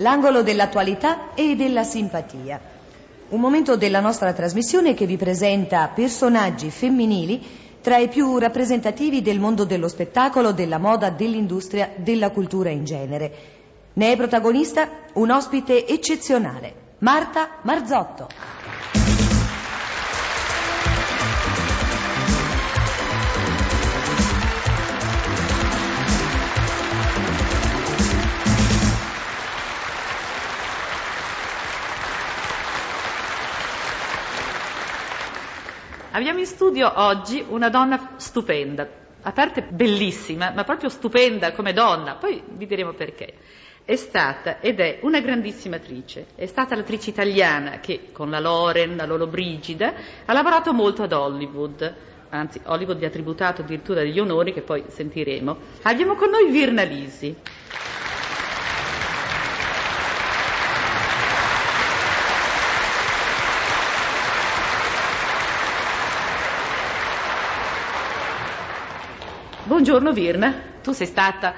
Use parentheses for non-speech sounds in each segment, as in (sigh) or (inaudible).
L'angolo dell'attualità e della simpatia. Un momento della nostra trasmissione che vi presenta personaggi femminili tra i più rappresentativi del mondo dello spettacolo, della moda, dell'industria, della cultura in genere. Ne è protagonista un ospite eccezionale, Marta Marzotto. Abbiamo in studio oggi una donna stupenda, a parte bellissima, ma proprio stupenda come donna, poi vi diremo perché. È stata ed è una grandissima attrice, è stata l'attrice italiana che con la Loren, la Lolo Brigida, ha lavorato molto ad Hollywood, anzi Hollywood gli ha tributato addirittura degli onori che poi sentiremo. Abbiamo con noi Virna Lisi. Buongiorno Virna, tu sei stata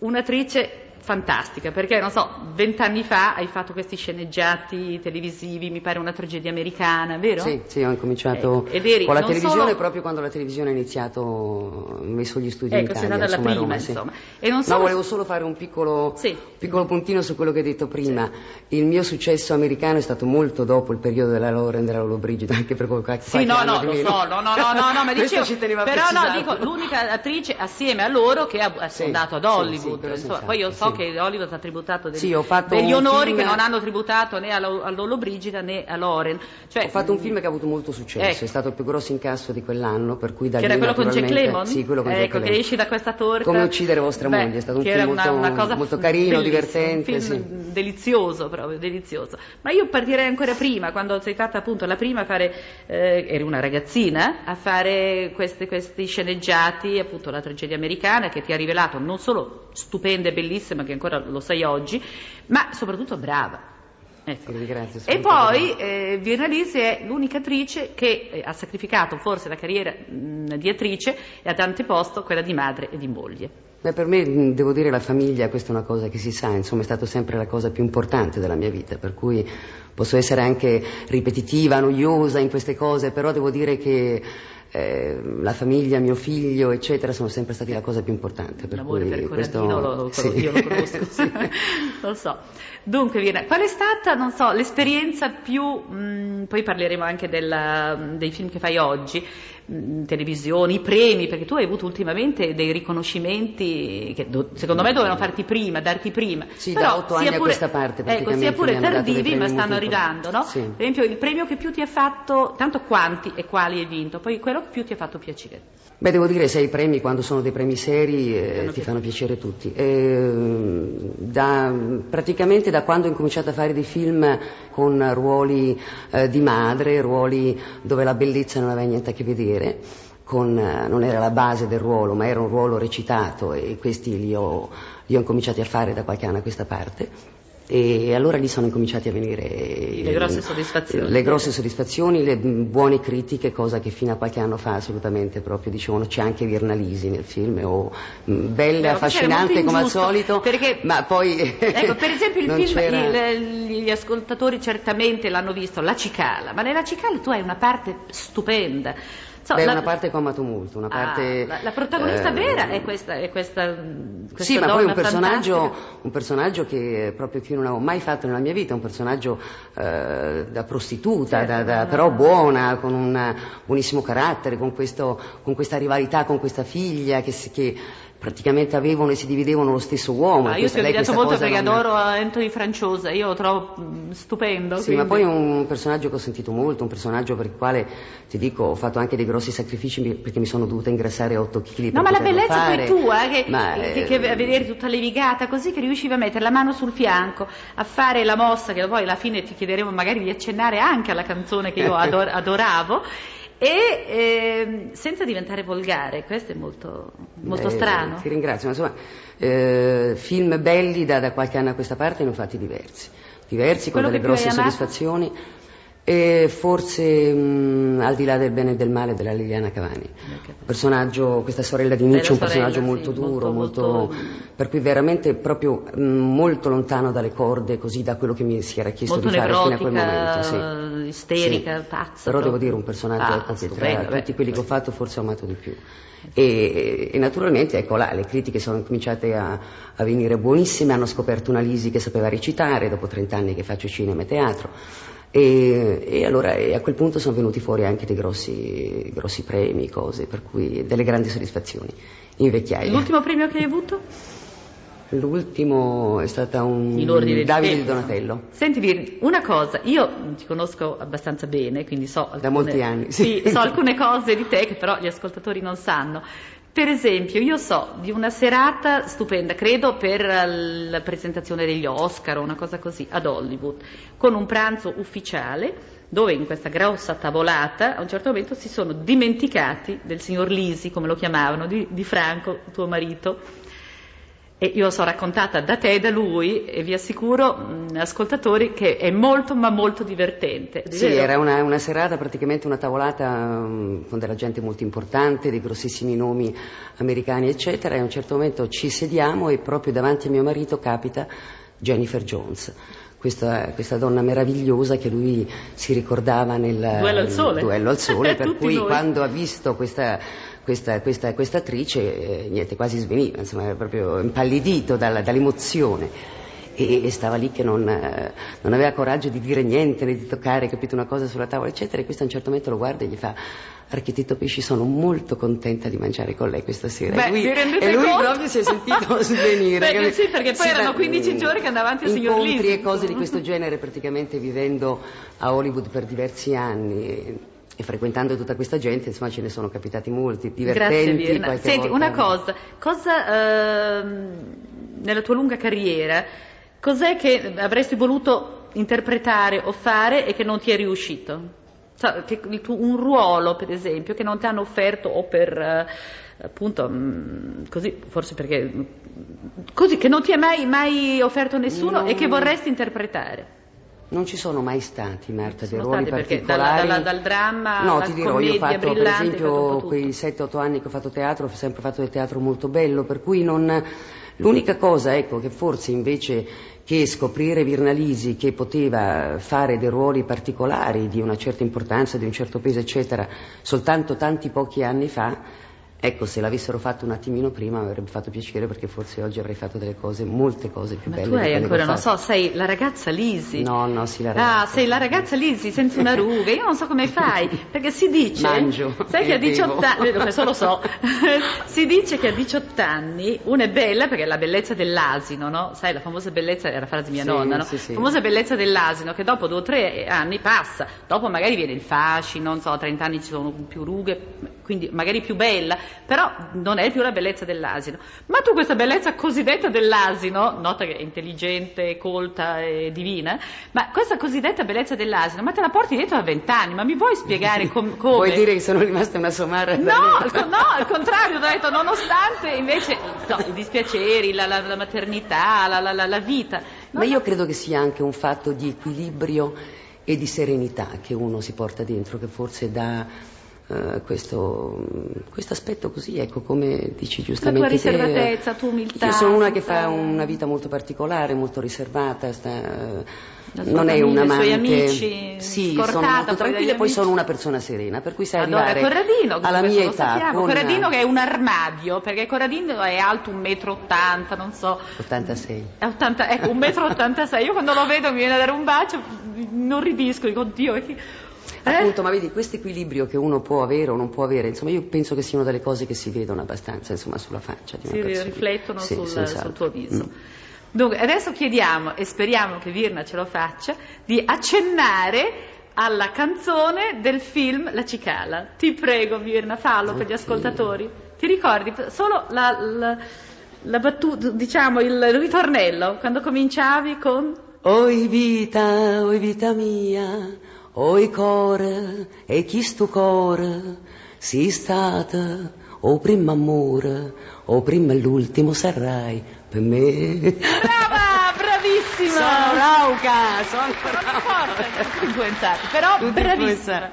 un'attrice fantastica, perché non so, vent'anni fa hai fatto questi sceneggiati televisivi, mi pare una tragedia americana, vero? Sì, sì, ho incominciato Ecco, eri con la televisione solo- proprio quando la televisione ha iniziato, ho messo gli studi in Ecco, sei Italia, stata la prima, Roma, sì. insomma. E non No, solo- volevo solo fare un piccolo, Sì. piccolo puntino su quello che hai detto prima. Il mio successo americano è stato molto dopo il periodo della Lauren della Lolo Brigida, anche per qualche Sì, no, no, lo meno. so, no, no, no, no, no, ma (laughs) dicevo, però no, dico, l'unica attrice assieme a loro che ha, ha Sì, fondato ad sì, Hollywood, sì, insomma, poi io so sì. che Hollywood ha tributato degli, Sì, degli onori film- che non hanno tributato né a, Lo- a Lolo Brigida né a Loren. Cioè, Ho fatto un film che ha avuto molto successo, Ecco. è stato il più grosso incasso di quell'anno, per cui da che lì era quello con Jack Lemmon? Sì, quello con ecco, Jack che Lemmon. esci da questa torta. Come uccidere vostra Beh, moglie, è stato un che film una, molto- una cosa molto carino, divertente, Un film sì. delizioso, proprio, delizioso. Ma io partirei ancora prima, quando sei stata appunto la prima a fare, eh, eri una ragazzina, a fare queste- questi sceneggiati, appunto la tragedia americana, che ti ha rivelato non solo stupenda e bellissima, che ancora lo sei oggi, ma soprattutto brava. Ecco. Ringrazio, E poi eh, Virna Lisi è l'unica attrice che eh, ha sacrificato forse la carriera mh, di attrice e a tante posto quella di madre e di moglie. Beh, per me, devo dire, la famiglia, questa è una cosa che si sa, insomma, è stata sempre la cosa più importante della mia vita, per cui posso essere anche ripetitiva, noiosa in queste cose, però devo dire che eh, la famiglia, mio figlio, eccetera, sono sempre stati la cosa più importante. Per L'amore per questo... Corradino lo, lo- sì. io lo conosco, (laughs) Sì. lo so. Dunque, Virna, qual è stata, non so, l'esperienza più, mh, poi parleremo anche della- dei film che fai oggi, mh, televisioni, i premi, perché tu hai avuto ultimamente dei riconoscimenti che do- secondo me dovevano farti prima, darti prima. Sì, Però da otto anni a pure- questa parte, Ecco, sia pure tardivi, ma stanno arrivando, no? Sì. Per esempio, il premio che più ti ha fatto, tanto quanti e quali hai vinto, poi quello che più ti ha fatto piacere. Beh, devo dire, se i premi, quando sono dei premi seri, eh, Fanno ti fanno piacere tutti. Eh, da- praticamente da quando ho incominciato a fare dei film con ruoli eh, di madre, ruoli dove la bellezza non aveva niente a che vedere, con, eh, non era la base del ruolo, ma era un ruolo recitato e questi li ho, li ho incominciati a fare da qualche anno a questa parte. E allora lì sono incominciati a venire Le grosse soddisfazioni. le grosse soddisfazioni, le buone critiche, cosa che fino a qualche anno fa assolutamente proprio dicevano c'è anche Virna Lisi nel film, o mh, bella, era affascinante come al solito, perché- ma poi Ecco, per esempio il (laughs) film, il- gli ascoltatori certamente l'hanno visto, La Cicala, ma nella Cicala tu hai una parte stupenda. So, Beh, la- una parte che ho amato molto, una Ah, parte... la, la protagonista eh, vera è questa, è questa, questa Sì, ma poi un personaggio, un personaggio che proprio che io non avevo mai fatto nella mia vita, un personaggio eh, da prostituta, Certo, da- da- no. però buona, con un buonissimo carattere, con, questo- con questa rivalità con questa figlia che, che praticamente avevano e si dividevano lo stesso uomo. Ah, e io ti ho questa molto perché adoro Anthony Franciosa, io lo trovo mm, stupendo. Sì, ma poi quindi- è un personaggio che ho sentito molto, un personaggio per il quale, ti dico, ho fatto anche dei grossi sacrifici perché mi sono dovuta ingrassare 8 kg. No, ma la bellezza fare. poi tua, che, Ma, che- eh, che a vedere tutta levigata così che riuscivi a mettere la mano sul fianco, a fare la mossa che poi alla fine ti chiederemo magari di accennare anche alla canzone che io (laughs) ador- adoravo. E ehm, senza diventare volgare, questo è molto, molto Eh, strano. Ti ringrazio, ma insomma, eh, film belli da, da qualche anno a questa parte ne ho fatti diversi. Diversi, con Quello delle più hai grosse soddisfazioni. E forse mh, al di là del bene e del male della Liliana Cavani. Questa sorella di Nietzsche, un personaggio molto sì, duro, molto- molto, per cui veramente proprio mh, molto lontano dalle corde, così da quello che mi si era chiesto Molto di fare fino a quel momento. Sì. isterica, Sì. pazza. Però devo dire un personaggio Ah, ecco, che tra beh. tutti quelli che ho fatto forse ho amato di più. E, e naturalmente ecco là, le critiche sono cominciate a, a venire buonissime, hanno scoperto una Lisi che sapeva recitare dopo 30 anni che faccio cinema e teatro e, e allora e a quel punto sono venuti fuori anche dei grossi, grossi premi, cose, per cui delle grandi soddisfazioni in vecchiaia. L'ultimo premio che hai avuto? L'ultimo è stata un In ordine di Davide di. Donatello. Senti una cosa, io ti conosco abbastanza bene, quindi so alcune, molti anni, sì, sì. so alcune cose di te che però gli ascoltatori non sanno. Per esempio, io so di una serata stupenda, credo per la presentazione degli Oscar o una cosa così, ad Hollywood, con un pranzo ufficiale dove in questa grossa tavolata a un certo momento si sono dimenticati del signor Lisi, come lo chiamavano, di, di Franco, tuo marito, e io lo so raccontata da te e da lui e vi assicuro, mh, ascoltatori, che è molto ma molto divertente. Sì, vero? era una, una serata, praticamente una tavolata um, con della gente molto importante, dei grossissimi nomi americani, eccetera, e a un certo momento ci sediamo e proprio davanti a mio marito capita Jennifer Jones. Questa, questa donna meravigliosa che lui si ricordava nel Duello al sole. duello al sole, (laughs) per cui noi. quando ha visto questa, questa, questa, questa attrice, eh, niente, quasi sveniva, insomma, era proprio impallidito dalla- dall'emozione e, e stava lì che non, eh, non aveva coraggio di dire niente né di toccare, capito, una cosa sulla tavola, eccetera. E questo a un certo momento lo guarda e gli fa: Architetto Pesci, sono molto contenta di mangiare con lei questa sera. Beh, e lui, e lui proprio si è sentito (laughs) svenire. Perché capito? sì, perché poi erano ma- 15 giorni che andava avanti il signor Incontri Lisi. e cose di questo genere, praticamente vivendo a Hollywood per diversi anni. E, frequentando tutta questa gente, insomma, ce ne sono capitati molti, divertenti. Grazie Virna. Senti, volta- una cosa, cosa ehm, nella tua lunga carriera, cos'è che avresti voluto interpretare o fare e che non ti è riuscito? Sa- che tuo- un ruolo, per esempio, che non ti hanno offerto o per eh, appunto mm, così, forse perché mm, così che non ti è mai, mai offerto nessuno No. e che vorresti interpretare. Non ci sono mai stati, Marta, dei ruoli particolari. dalla- dalla- dal dramma No, ti dirò, io ho fatto per esempio quei 7-8 anni che ho fatto teatro, ho sempre fatto del teatro molto bello, per cui non... L'unica cosa, ecco, che forse invece che scoprire Virnalisi che poteva fare dei ruoli particolari di una certa importanza, di un certo peso, eccetera, soltanto tanti pochi anni fa, ecco, se l'avessero fatto un attimino prima mi avrebbe fatto piacere perché forse oggi avrei fatto delle cose, molte cose più Ma belle. tu di hai ancora, non so, sei la ragazza Lisi. No, no, sì, la Ah, ragazza. sei la ragazza Lisi senza una ruga. Io non so come fai, perché si dice. Mangio Sai che a 18 bevo. anni. Questo lo so. (laughs) si dice che a 18 anni una è bella perché è la bellezza dell'asino, no? Sai, la famosa bellezza, era la frase di mia Sì, nonna, no? sì, sì. La famosa bellezza dell'asino che dopo due o tre anni passa. Dopo magari viene il fascino, non so, a 30 anni ci sono più rughe, quindi magari più bella, però non è più la bellezza dell'asino. Ma tu questa bellezza cosiddetta dell'asino, nota che è intelligente, colta e divina, ma questa cosiddetta bellezza dell'asino, ma te la porti dietro a 20 anni, ma mi vuoi spiegare com- (laughs) come? Vuoi dire che sono rimasta una somara? No, al, co- no, al contrario, ho detto, nonostante invece no, i dispiaceri, la, la- la maternità, la, la- la- la vita. Ma io credo che sia anche un fatto di equilibrio e di serenità che uno si porta dentro, che forse dà eh, questo questo aspetto così, ecco, come dici giustamente te. riservatezza, tua umiltà, Io sono una che fa una vita molto particolare, molto riservata, sta- La non è famiglia, una i suoi amante. amici, sì, sono molto tranquilla e poi sono una persona serena, per cui sai Adoro arrivare Corradino, alla mia età con Corradino che è un armadio, perché Corradino è alto 1,80 m, non so. 86. È 80, ecco, 1,86 m. Io quando lo vedo mi viene a dare un bacio, non ribisco, dico, Dio, che... Eh? Appunto, ma vedi, questo equilibrio che uno può avere o non può avere, insomma, io penso che siano delle cose che si vedono abbastanza, insomma, sulla faccia di una si persona. riflettono Sì, sul, senz'altro. sul tuo viso. Mm. Dunque, adesso chiediamo, e speriamo che Virna ce lo faccia, di accennare alla canzone del film La Cicala. Ti prego, Virna, fallo per gli Oddio. ascoltatori. Ti ricordi solo la, la, la battuta, diciamo, il ritornello, quando cominciavi con... Oi vita, oi vita mia, oi core, e chi sto core, si stata, o prima amore, o prima l'ultimo sarai per me. Brava, bravissima! sono rauca, sono importa, tutti influenzati, però bravissima.